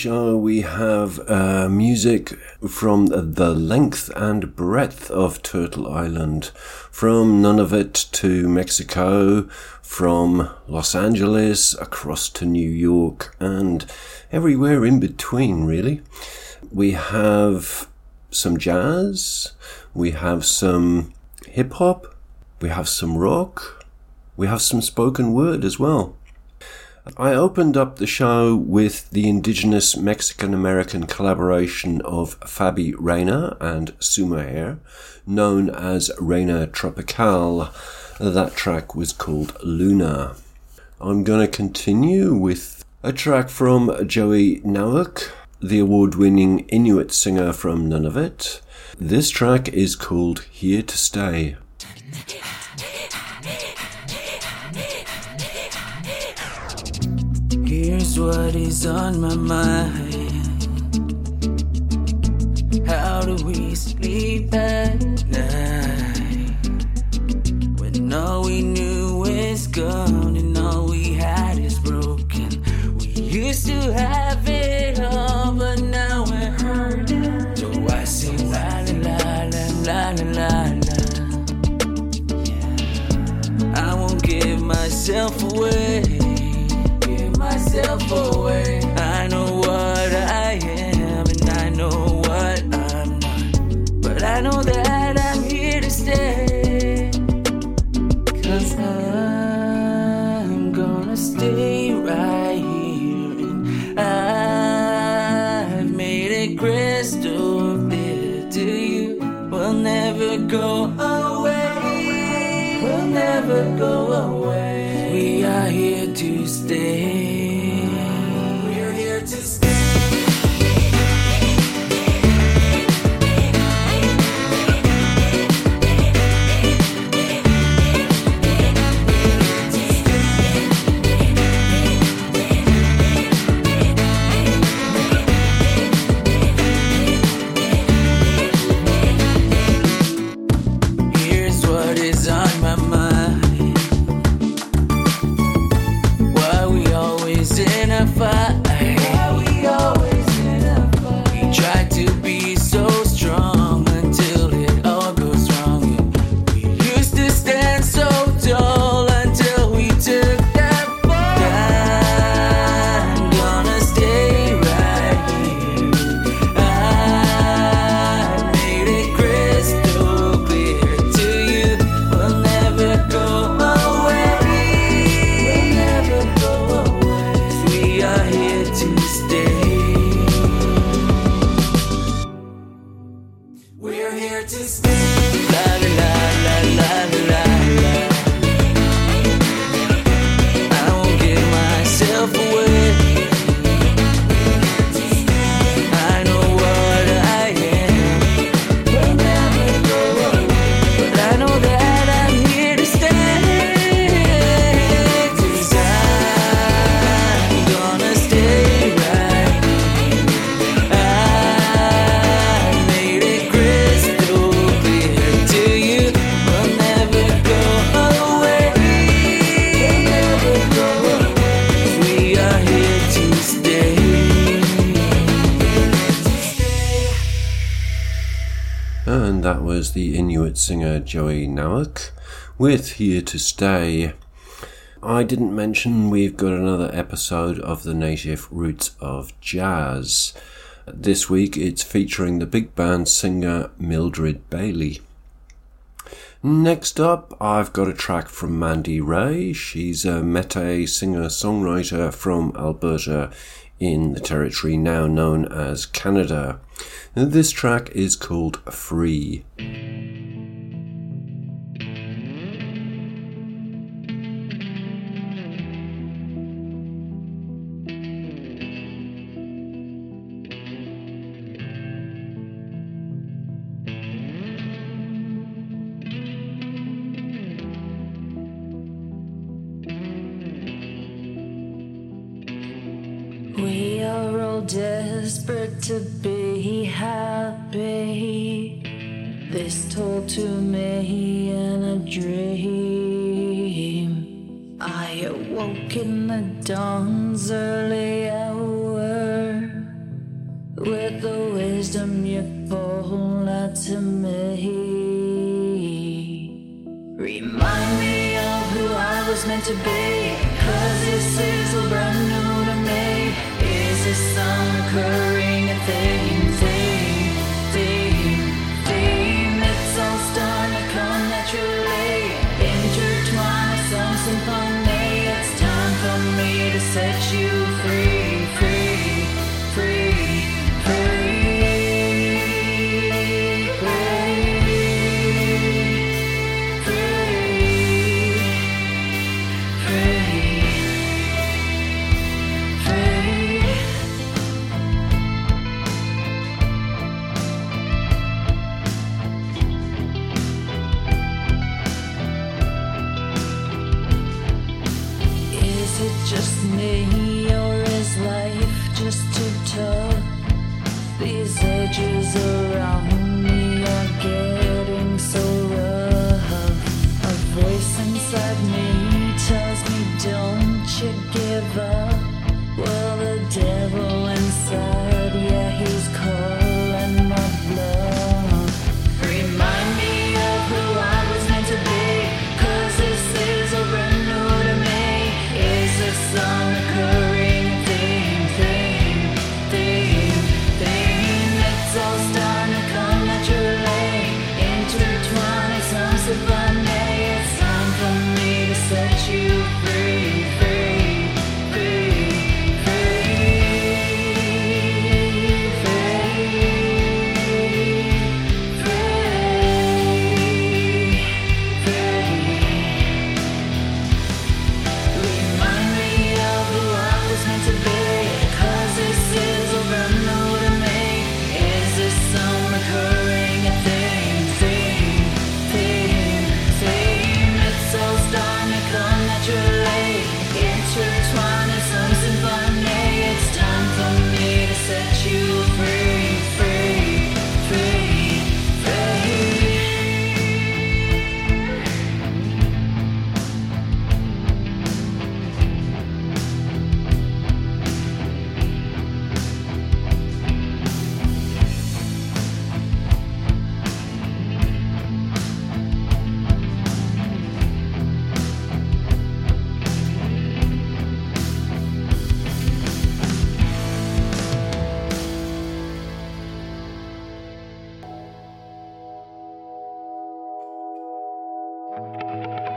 Show we have uh, music from the length and breadth of Turtle Island, from Nunavut to Mexico, from Los Angeles across to New York, and everywhere in between, really. We have some jazz, we have some hip hop, we have some rock, we have some spoken word as well. I opened up the show with the indigenous Mexican American collaboration of Fabi Reyna and Sumohair, known as Reyna Tropical. That track was called Luna. I'm going to continue with a track from Joey Nowyuk, the award winning Inuit singer from Nunavut. This track is called Here to Stay. Here's what is on my mind. How do we sleep at night when all we knew is gone and all we had is broken? We used to have it all, but now we're hurting. So I sing la la la la la la la. I won't give myself away myself away. I know what I am and I know what I'm not. But I know that I'm here to stay. Cause I'm gonna stay right here. And I've made it crystal clear to you. We'll never go away. We'll never go away. We are here to stay. singer Joey Nowyuk with Here to Stay. I didn't mention we've got another episode of the Native Roots of Jazz. This week it's featuring the big band singer Mildred Bailey. Next up, I've got a track from Mandy Ray. She's a Métis singer songwriter from Alberta in the territory now known as Canada. This track is called Free. inside me tells me don't you give up? Enough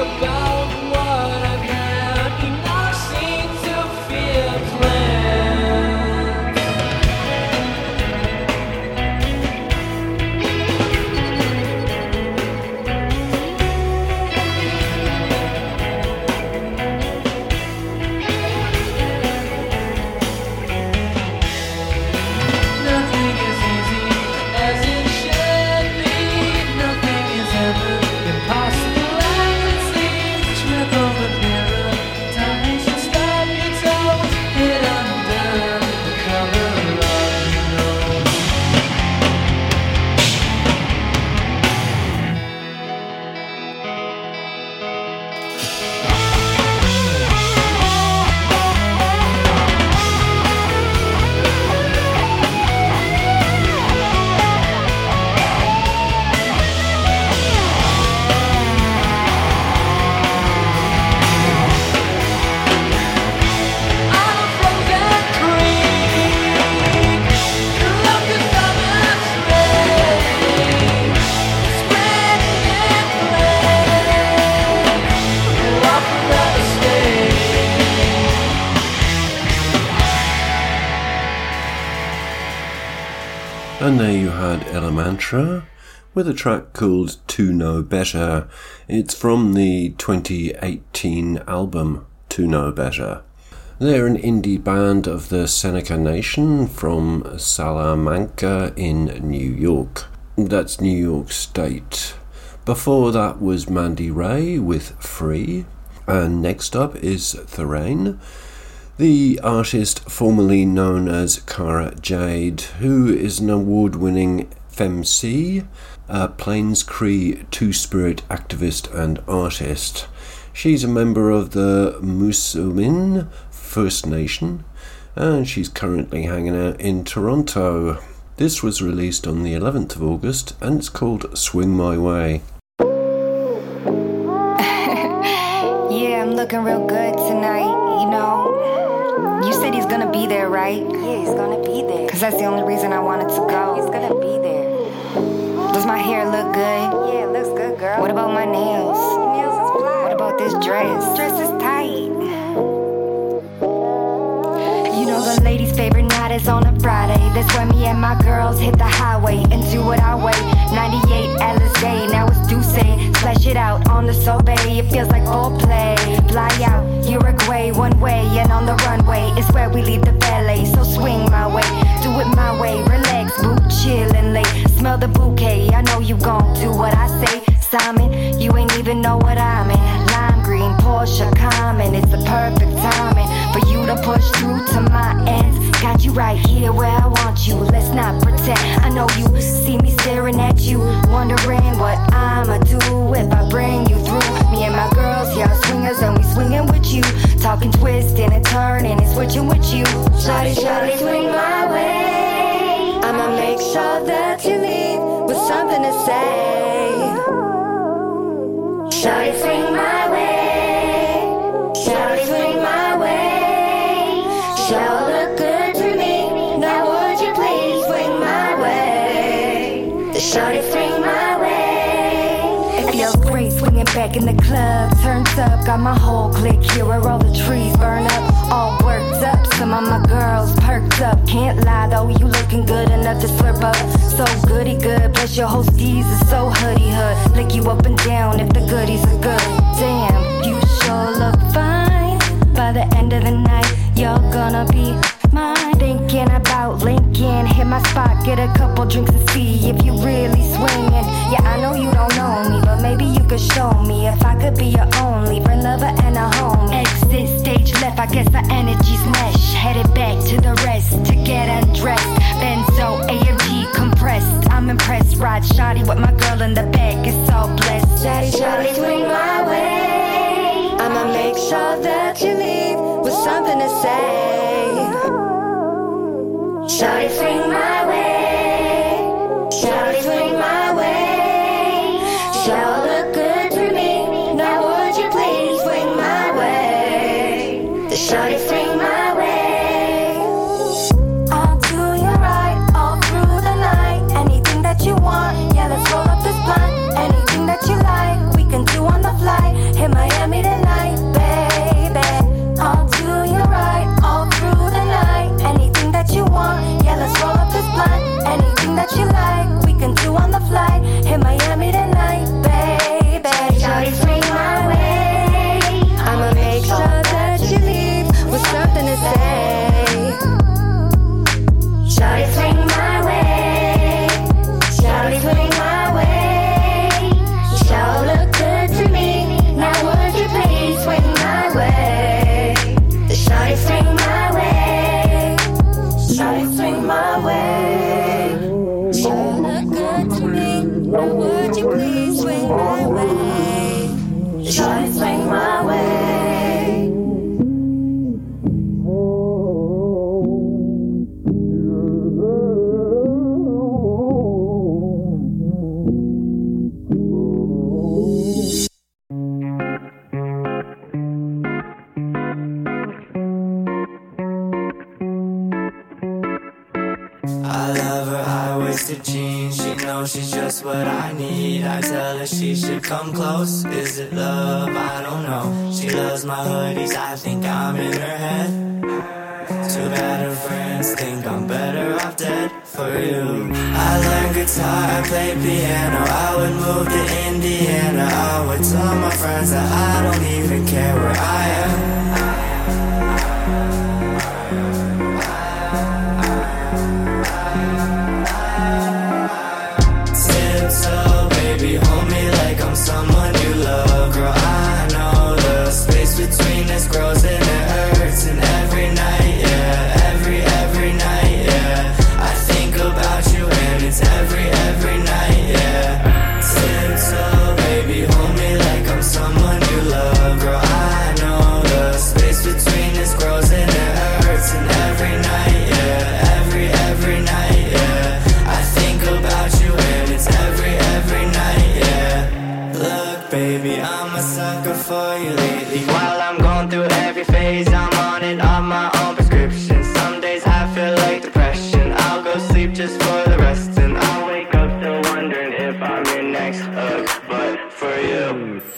about Elemantra with a track called To Know Better. It's from the 2018 album To Know Better. They're an indie band of the Seneca Nation from Salamanca in New York. That's New York State. Before that was Mandy Ray with Free. And next up is Thorane, the artist formerly known as Cara Jade, who is an award winning femc, a uh, Plains Cree Two Spirit activist and artist. She's a member of the Moosomin First Nation and she's currently hanging out in Toronto. This was released on the 11th of August and it's called Swing My Way. Yeah, I'm looking real good tonight, you know. You said he's gonna be there, right? Yeah, he's gonna be there. Cause that's the only reason I wanted to go. He's gonna be there. Does my hair look good? Yeah, it looks good, girl. What about my nails? Nails is fly. What about this dress? This dress is tight. Is on a Friday. That's when me and my girls hit the highway and do it our way. 98 Alice Day, now it's Duce. Splash it out on the sorbet, it feels like old play. Fly out, Uruguay, one way, and on the runway is where we leave the ballet. So swing my way, do it my way. Relax, boo, chill and lay. Smell the bouquet, I know you gon' do what I say. Simon, you ain't even know what I'm in. Lime green, Porsche, common, it's the perfect timing for you to push through to my ends. Got you right here where I want you. Let's not pretend. I know you see me staring at you, wondering what I'ma do if I bring you through. Me and my girls, yeah, swingers, and we swinging with you. Talking, twisting, and turning, and switching with you. Shawty, shawty, swing my way. I'ma make sure that you leave with something to say. Shawty, swing my way. Feels great swinging back in the club. Turns up, got my whole clique here where all the trees burn up. All worked up, some of my girls perked up. Can't lie though, you looking good enough to slurp up. So goody good, plus your whole steez is so hoodie hood. Lick you up and down if the goodies are good. Damn, you sure look fine. By the end of the night, you're gonna be. Thinking about Lincoln, hit my spot, get a couple drinks and see if you really swinging. Yeah, I know you don't know me, but maybe you could show me if I could be your only friend, lover, and a home. Exit stage left, I guess the energy's mesh. Headed back to the rest to get undressed. Benzo, AMG compressed. I'm impressed, ride shoddy with my girl in the back, it's all blessed. Shotty, shotty, swing my way. I'ma make sure that you leave with something to say. Shawty, swing my way. Shawty, swing my way. Shall look good to me. Now would you please swing my way? Shawty,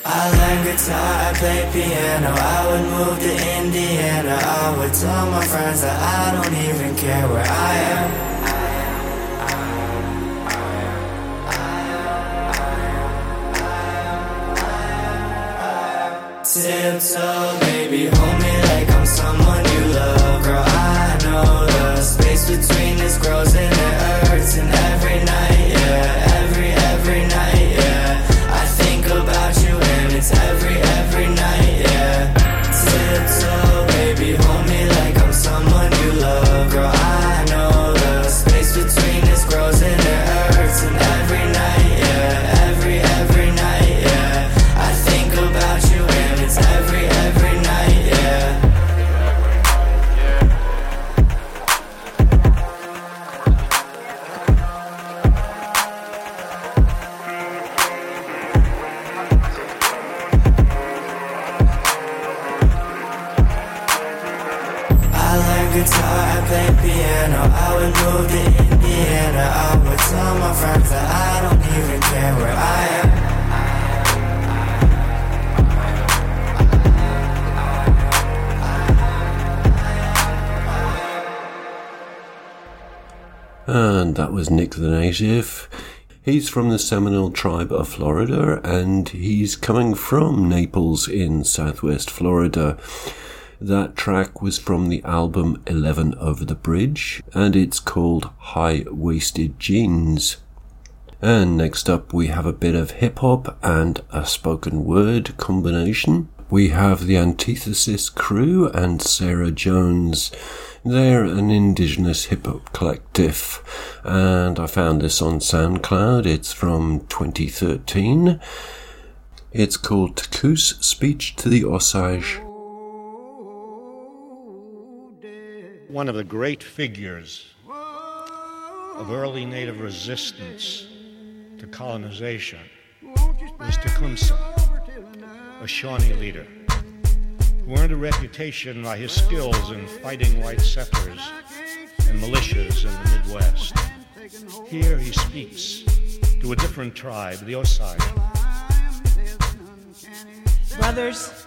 I learned guitar, I play piano. I would move to Indiana. I would tell my friends that I don't even care where I am. Tiptoe, baby, hold me like I'm someone you love. Girl, I know the space between us grows and it hurts. And that was Nick the Native. He's from the Seminole tribe of Florida and he's coming from Naples in southwest Florida. That track was from the album 11 Over the Bridge and it's called High Waisted Jeans. And next up, we have a bit of hip hop and a spoken word combination. We have the Antithesis Crew and Sarah Jones. They're an indigenous hip hop collective, and I found this on SoundCloud. It's from 2013. It's called Tecumseh's Speech to the Osage. One of the great figures of early native resistance to colonization was Tecumseh, a Shawnee leader who earned a reputation by his skills in fighting white settlers and militias in the Midwest. Here he speaks to a different tribe, the Osage. Brothers,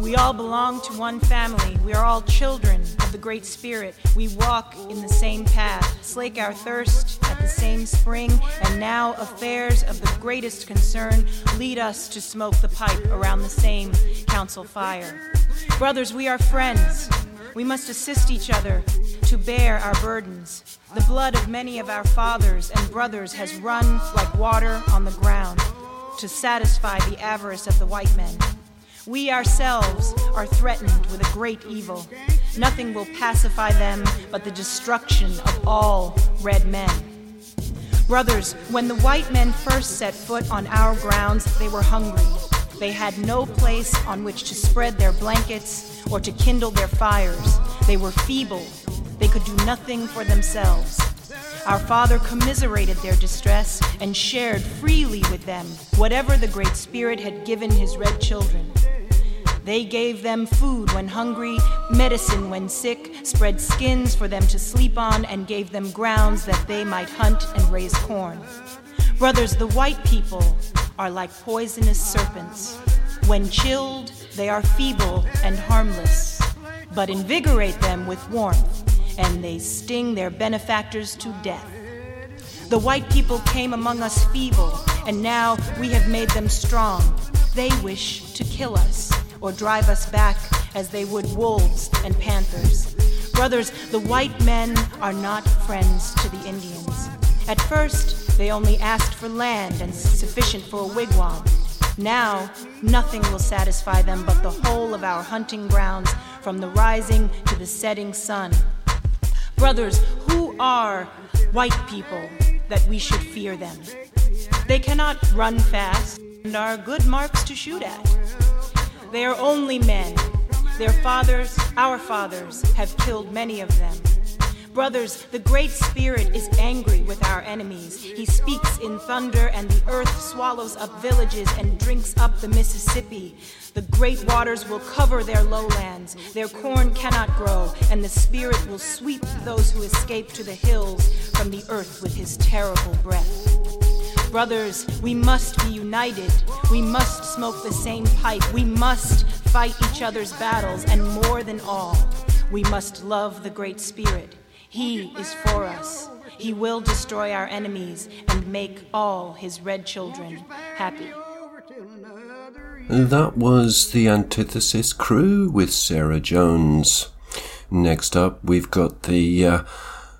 we all belong to one family. We are all children of the Great Spirit. We walk in the same path, slake our thirst at the same spring, and now affairs of the greatest concern lead us to smoke the pipe around the same council fire. Brothers, we are friends. We must assist each other to bear our burdens. The blood of many of our fathers and brothers has run like water on the ground to satisfy the avarice of the white men. We ourselves are threatened with a great evil. Nothing will pacify them but the destruction of all red men. Brothers, when the white men first set foot on our grounds, they were hungry. They had no place on which to spread their blankets or to kindle their fires. They were feeble. They could do nothing for themselves. Our Father commiserated their distress and shared freely with them whatever the Great Spirit had given his red children. They gave them food when hungry, medicine when sick, spread skins for them to sleep on, and gave them grounds that they might hunt and raise corn. Brothers, the white people are like poisonous serpents. When chilled, they are feeble and harmless, but invigorate them with warmth, and they sting their benefactors to death. The white people came among us feeble, and now we have made them strong. They wish to kill us or drive us back as they would wolves and panthers. Brothers, the white men are not friends to the Indians. At first, they only asked for land and sufficient for a wigwam. Now, nothing will satisfy them but the whole of our hunting grounds from the rising to the setting sun. Brothers, who are white people that we should fear them? They cannot run fast and are good marks to shoot at. They are only men. Their fathers, our fathers, have killed many of them. Brothers, the Great Spirit is angry with our enemies. He speaks in thunder, and the earth swallows up villages and drinks up the Mississippi. The great waters will cover their lowlands. Their corn cannot grow, and the Spirit will sweep those who escape to the hills from the earth with his terrible breath. Brothers, we must be united. We must smoke the same pipe. We must fight each other's battles, and more than all, we must love the Great Spirit. He is for us. He will destroy our enemies and make all his red children happy. That was the Antithesis Crew with Sarah Jones. Next up, we've got the uh,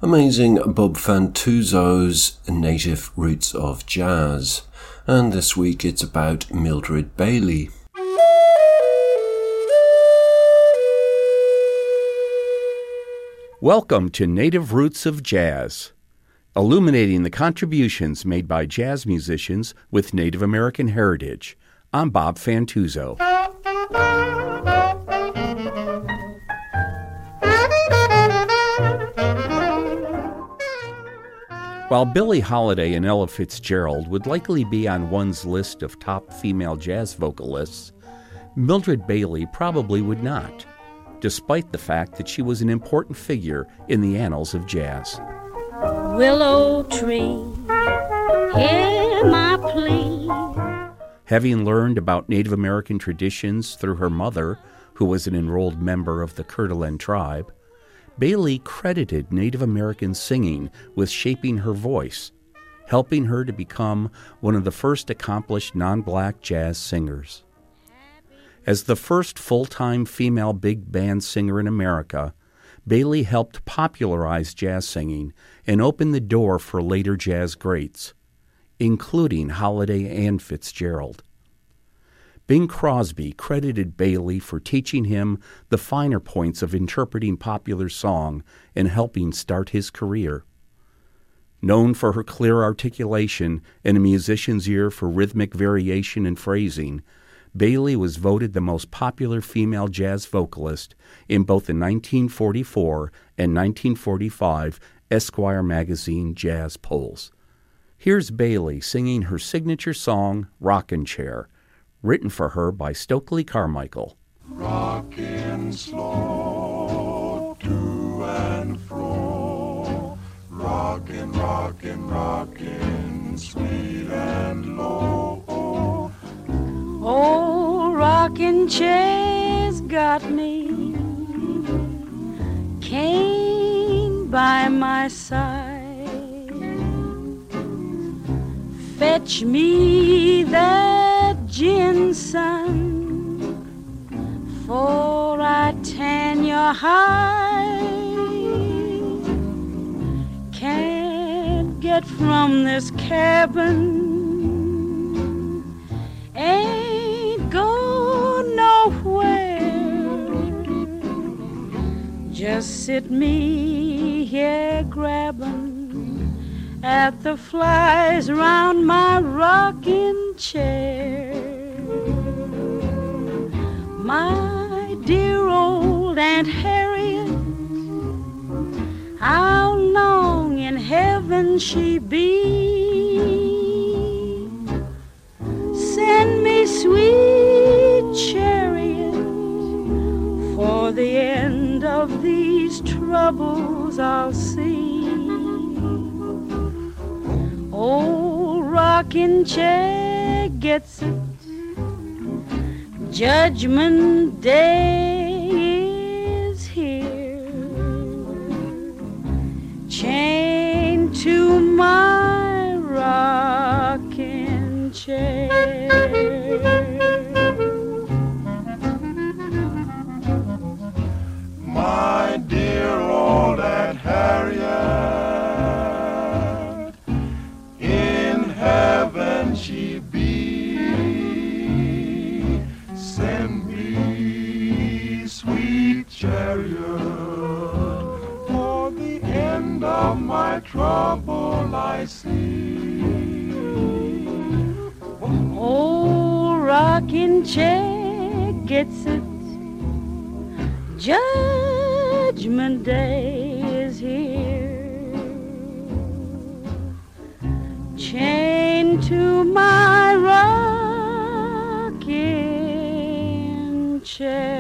amazing Bob Fantuzzo's Native Roots of Jazz. And this week it's about Mildred Bailey. Welcome to Native Roots of Jazz, illuminating the contributions made by jazz musicians with Native American heritage. I'm Bob Fantuzzo. While Billie Holiday and Ella Fitzgerald would likely be on one's list of top female jazz vocalists, Mildred Bailey probably would not. despite the fact that she was an important figure in the annals of jazz. Willow tree, hear my plea. Having learned about Native American traditions through her mother, who was an enrolled member of the Coeur d'Alene tribe, Bailey credited Native American singing with shaping her voice, helping her to become one of the first accomplished non black jazz singers. As the first full time female big band singer in America, Bailey helped popularize jazz singing and opened the door for later jazz greats, including Holiday and Fitzgerald. Bing Crosby credited Bailey for teaching him the finer points of interpreting popular song and helping start his career. Known for her clear articulation and a musician's ear for rhythmic variation and phrasing, Bailey was voted the most popular female jazz vocalist in both the 1944 and 1945 Esquire magazine jazz polls. Here's Bailey singing her signature song, Rockin' Chair, written for her by Hoagy Carmichael. Rockin' slow to and fro, rockin', rockin', rockin', sweet and low. Old rocking chair's got me. Cane by my side. Fetch me that gin, son, for I tan your hide. Can't get from this cabin ain't go nowhere. Just sit me here grabbing at the flies round my rocking chair. My dear old Aunt Harriet, how long in heaven she be? Send me sweet chariot for the end of these troubles I'll see. Old rocking chair gets it. Judgment day is here. Chained to my my trouble I see. Old rocking chair gets it. Judgment day is here. Chained to my rocking chair.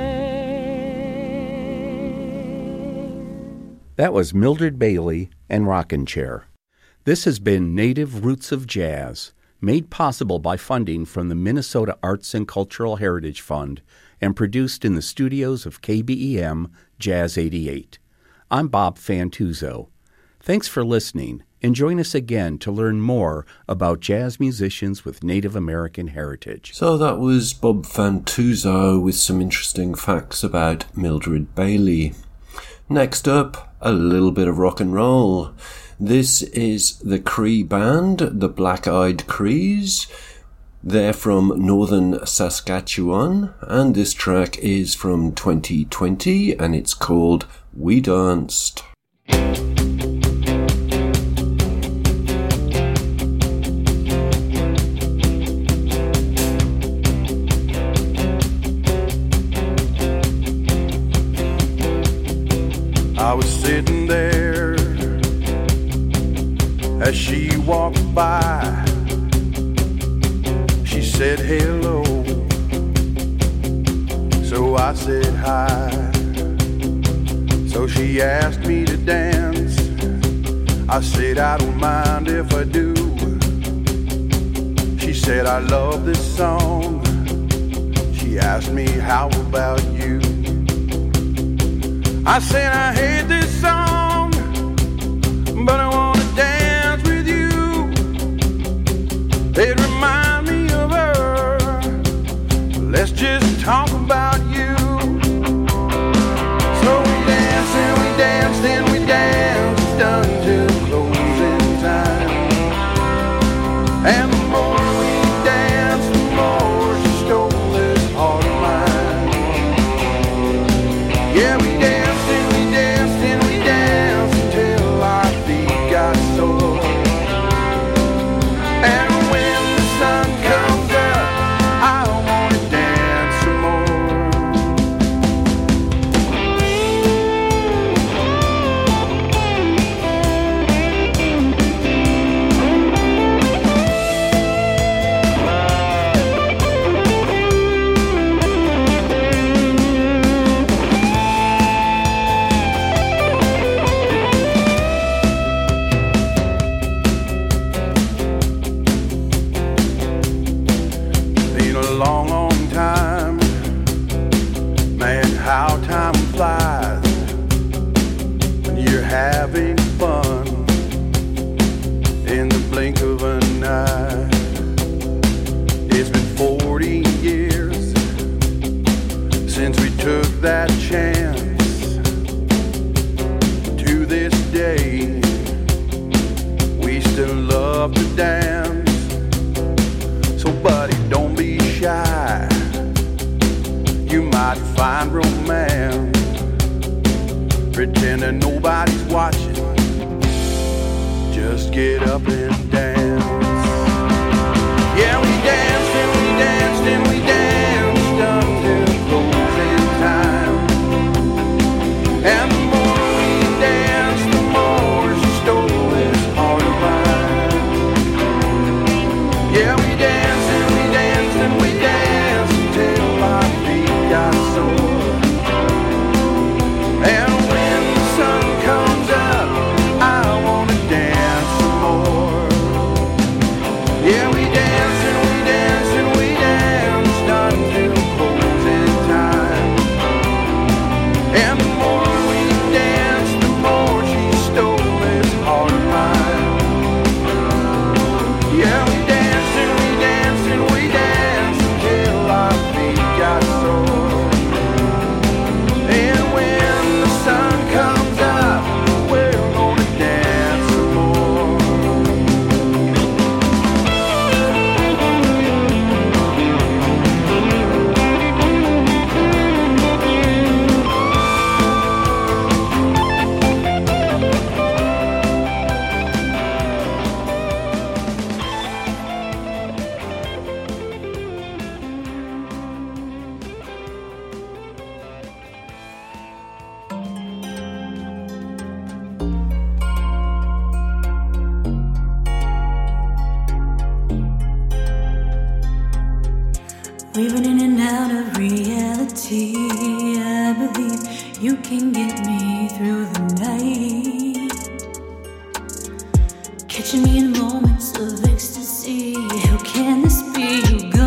That was Mildred Bailey and Rockin' Chair. This has been Native Roots of Jazz, made possible by funding from the Minnesota Arts and Cultural Heritage Fund and produced in the studios of KBEM Jazz 88. I'm Bob Fantuzzo. Thanks for listening, and join us again to learn more about jazz musicians with Native American heritage. So that was Bob Fantuzzo with some interesting facts about Mildred Bailey. Next up, a little bit of rock and roll. This is the Cree band, the Black Eyed Crees. They're from northern Saskatchewan, and this track is from 2020 and it's called We Danced. was sitting there as she walked by. She said hello, so I said hi. So she asked me to dance. I said, I don't mind if I do. She said, I love this song. She asked me, How about you? I said I hate this song, but I wanna dance with you. It reminds nobody's watching. Just get up and dance.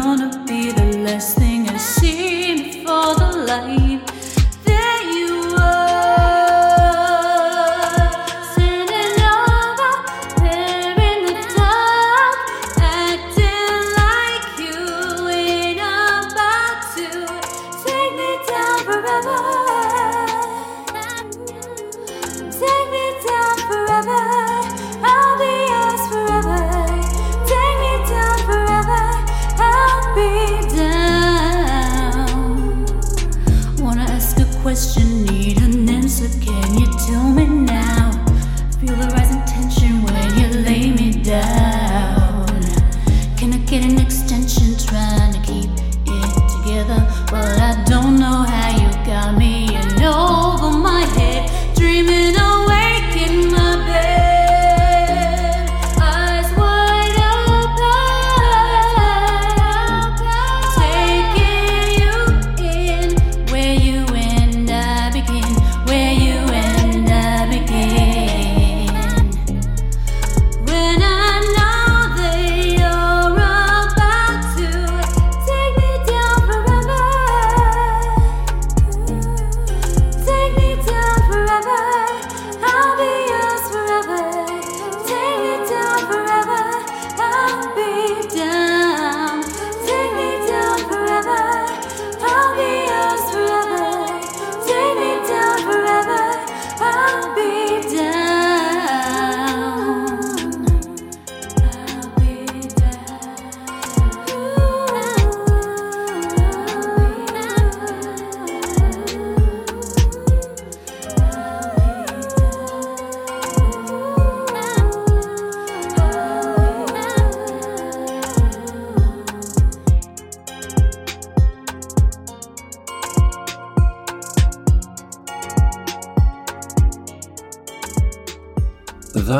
wanna be the less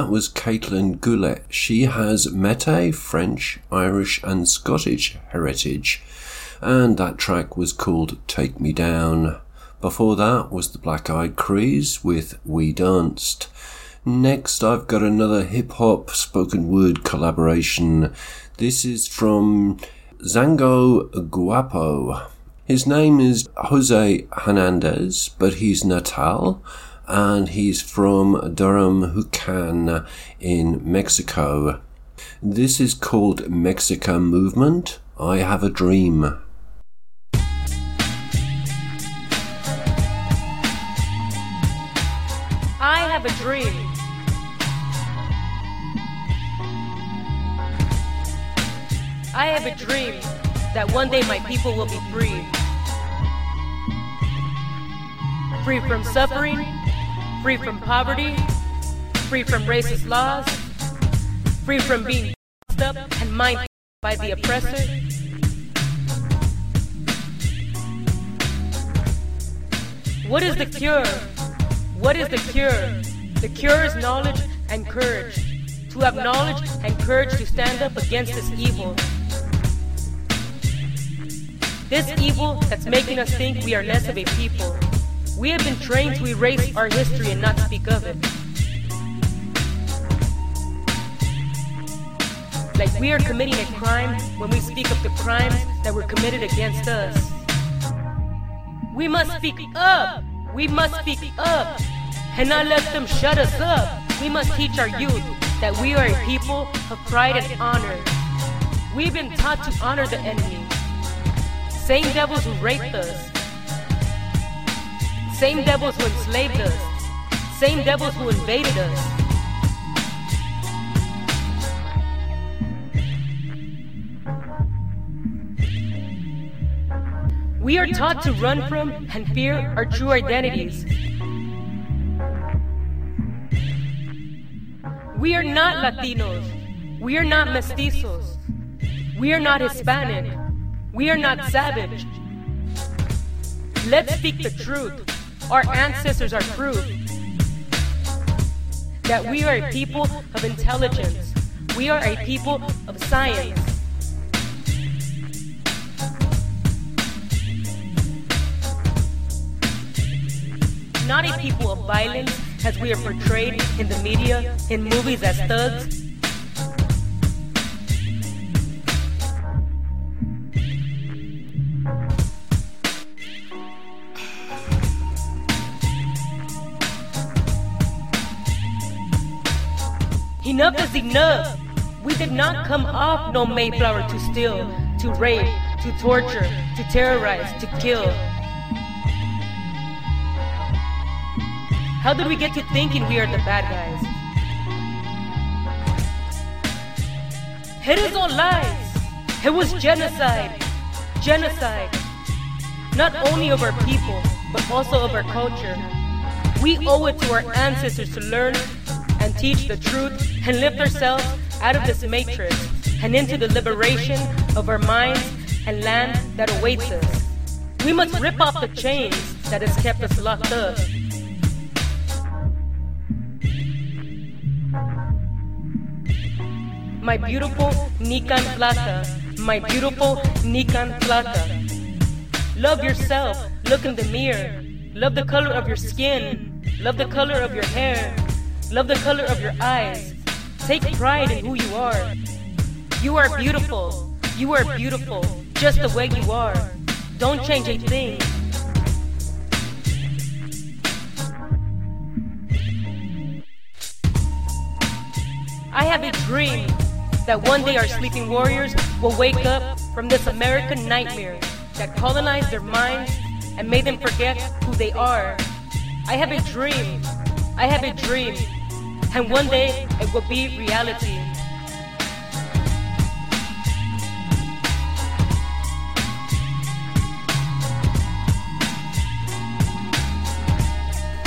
Was Caitlin Goulet. She has Métis, French, Irish, and Scottish heritage, and that track was called Take Me Down. Before that was the Black Eyed Crees with We Danced. Next, I've got another hip hop spoken word collaboration. This is from Zango Guapo. His name is Jose Hernandez, but he's Natal and he's from Durham, Hucan in Mexico. This is called Mexica Movement. I have a dream. I have a dream. I have a dream that one day my people will be free. Free from suffering, free from poverty, free from racist laws, free from being up and mined by the oppressor. What is the cure? What is the cure? The cure is knowledge and courage. To have knowledge and courage to stand up against this evil. This evil that's making us think we are less of a people. We have been trained to erase our history and not speak of it. Like we are committing a crime when we speak of the crimes that were committed against us. We must speak up. We must speak up and not let them shut us up. We must teach our youth that we are a people of pride and honor. We've been taught to honor the enemy. Same devils who raped us. Same devils who enslaved us. Same devils who invaded us. We are taught to run from and fear our true identities. We are not Latinos. We are not mestizos. We are not Hispanic. We are not savage. Let's speak the truth. Our ancestors are proof that we are a people of intelligence. We are a people of science. Not a people of violence as we are portrayed in the media, in movies as thugs. Enough is enough. We did not come off no Mayflower to steal, to rape, to torture, to terrorize, to kill. How did we get to thinking we are the bad guys? It is all lies. It was genocide. Genocide. Not only of our people, but also of our culture. We owe it to our ancestors to learn teach the truth and lift ourselves out of this matrix and into the liberation of our minds and land that awaits us. We must rip off the chains that has kept us locked up. My beautiful Nican Tlaca, my beautiful Nican Tlaca. Love yourself, look in the mirror. Love the color of your skin, love the color of your hair, love the color of your eyes. Take pride in who you are. You are beautiful, you are beautiful, just the way you are. Don't change a thing. I have a dream that one day our sleeping warriors will wake up from this American nightmare that colonized their minds and made them forget who they are. I have a dream. I have a dream. And one day it will be reality.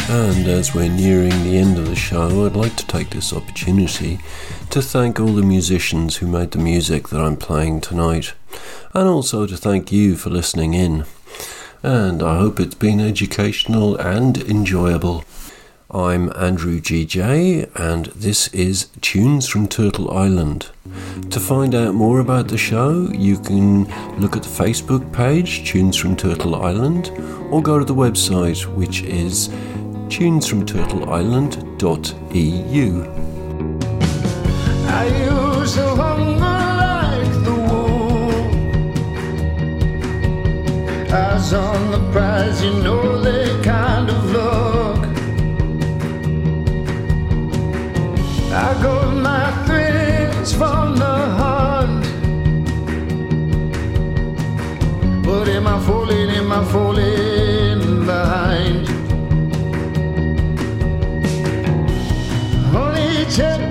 And as we're nearing the end of the show, I'd like to take this opportunity to thank all the musicians who made the music that I'm playing tonight, and also to thank you for listening in. And I hope it's been educational and enjoyable. I'm Andrew GJ, and this is Tunes from Turtle Island. To find out more about the show, you can look at the Facebook page, Tunes from Turtle Island, or go to the website, which is tunesfromturtleisland.eu. On the prize, you know they kind of look. Threads from the hunt. But am I falling, am I falling behind? Honey, take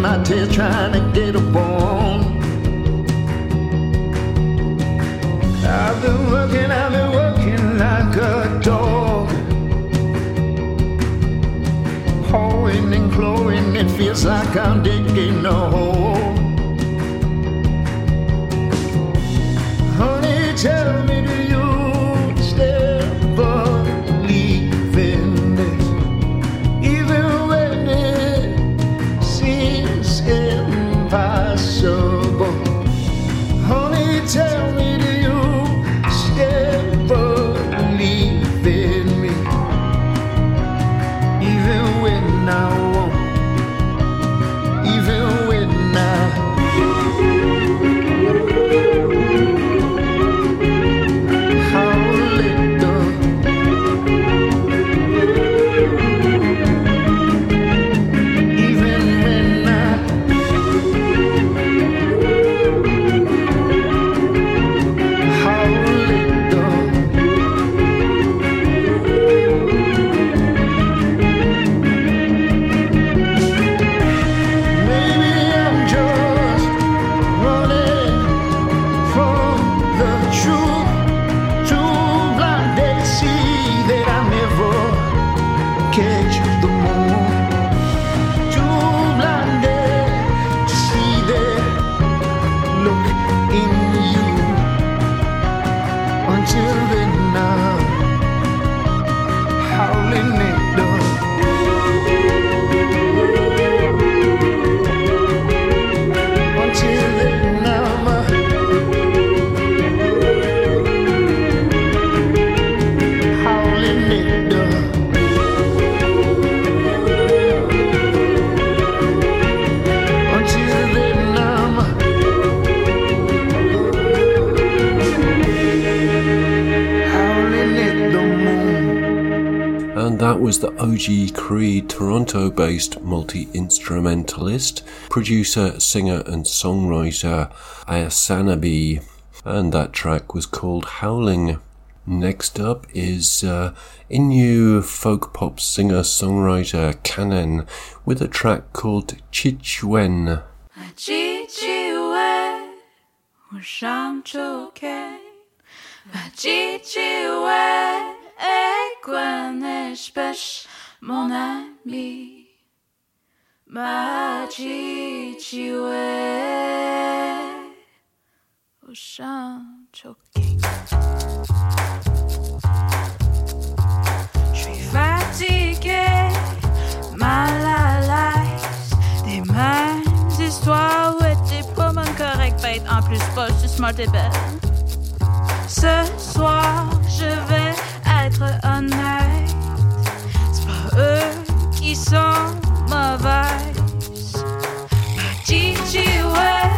my tail, trying to get a bone. I've been working, I've been working like a dog. Hoeing and clawing, it feels like I'm digging a hole. Honey, tell OG Creed Toronto based multi instrumentalist, producer, singer, and songwriter Ayasanabi. And that track was called Howling. Next up is uh, Innu folk pop singer songwriter Kanen with a track called Chichuen. 记起喂，我想就看，记起喂，et connais pêche mon ami, ma chichi mon ami ma Machichiwe Oshanchoki. Je suis fatiguée, mal à l'aise, des mêmes histoires où t'es pas bonne correcte, bête en plus pas, je suis smart et. Ce soir, je vais être honnête. eux qui sont mauvaises. Petites jouets,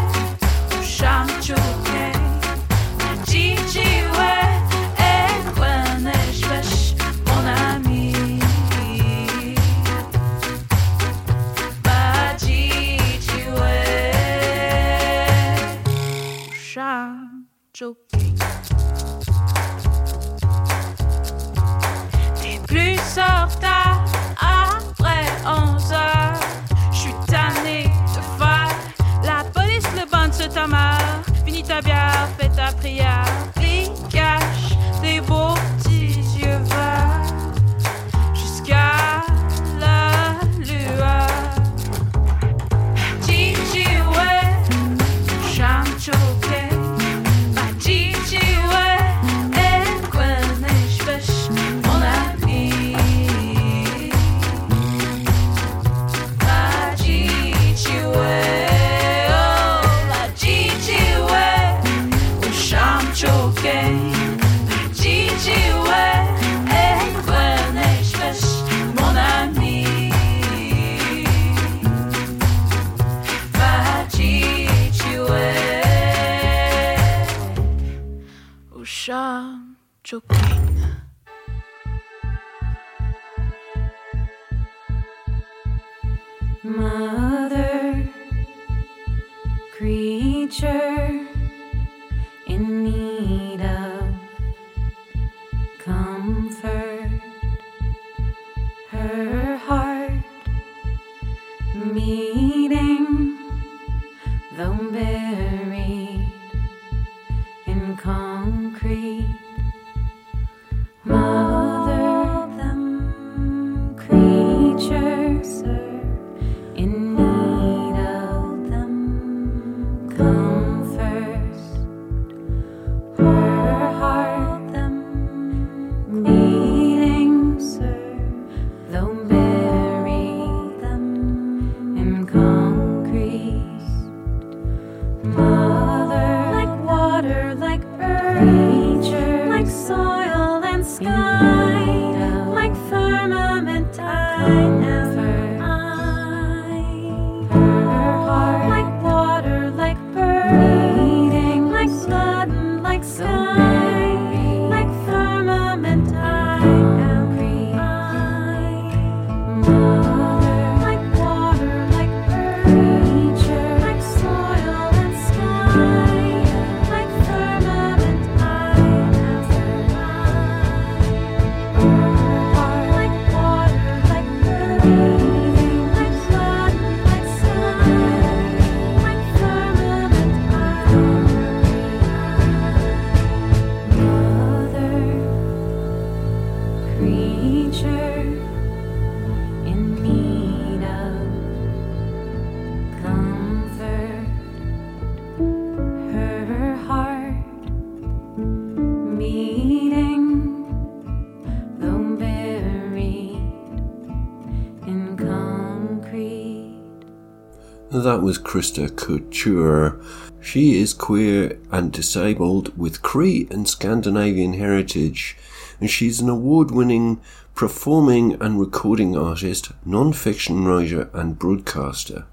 was Christa Couture. She is queer and disabled with Cree and Scandinavian heritage, and she's an award winning performing and recording artist, non fiction writer, and broadcaster.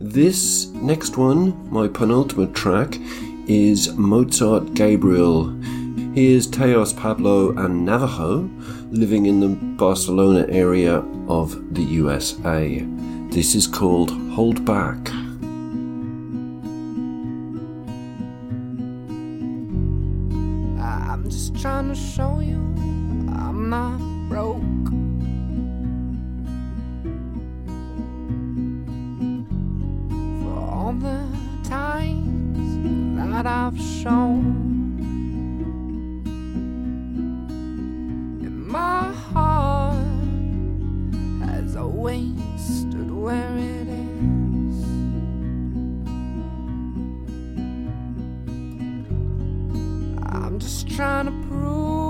This next one, my penultimate track, is Mozart Gabriel. He is Taos Pueblo and Navajo living in the Barcelona area of the USA. This is called Hold Back. I'm just trying to show you I'm not broke. For all the times that I've shown. my heart has always where it is. I'm just trying to prove.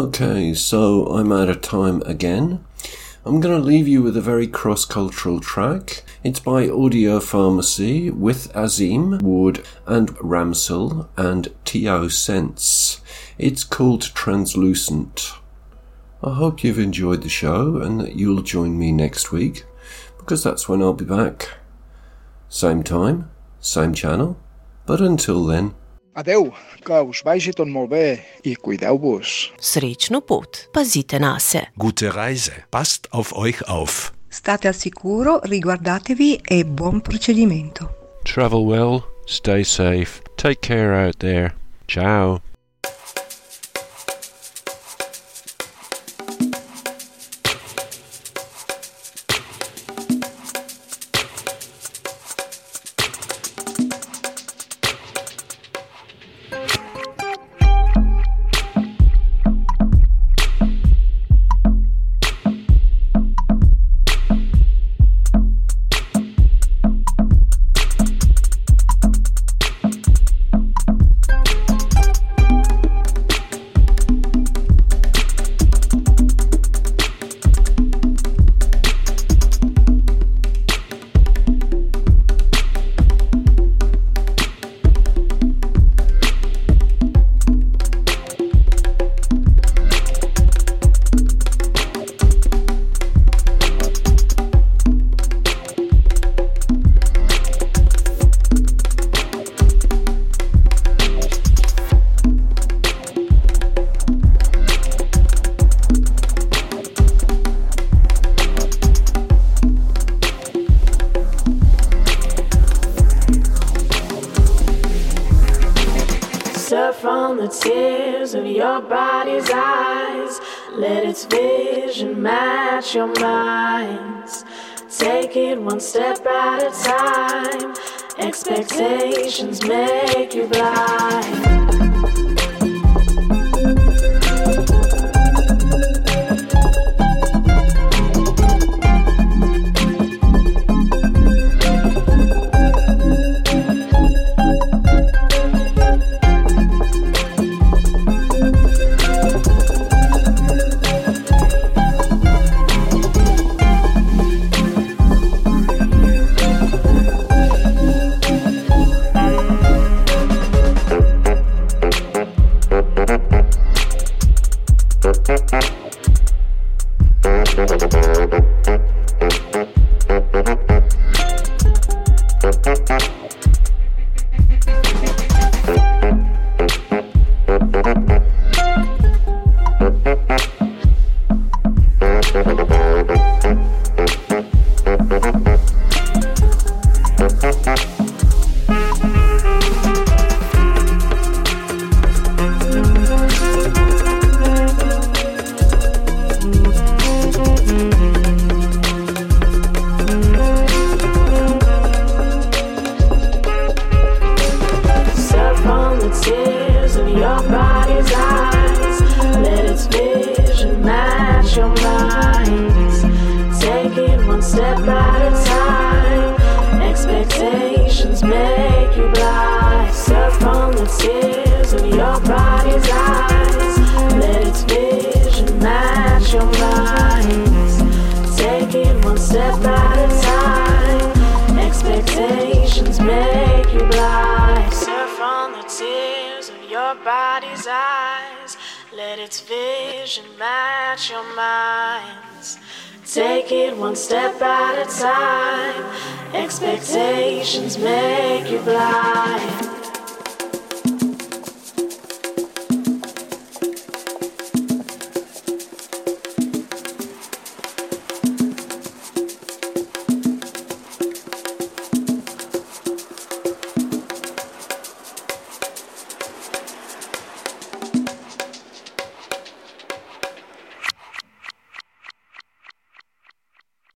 Okay, so I'm out of time again. I'm going to leave you with a very cross cultural track. It's by Audio Pharmacy with Azim, Wood, and Ramsel and T.O. Sense. It's called Translucent. I hope you've enjoyed the show and that you'll join me next week because that's when I'll be back. Same time, same channel, but until then, Adeu, que us vagi tot molt bé i cuideu-vos. Srečno pot, pazite na se. Gute Reise. Passt auf euch auf. State al sicuro, riguardatevi e buon procedimento. Travel well, stay safe, take care out there. Ciao.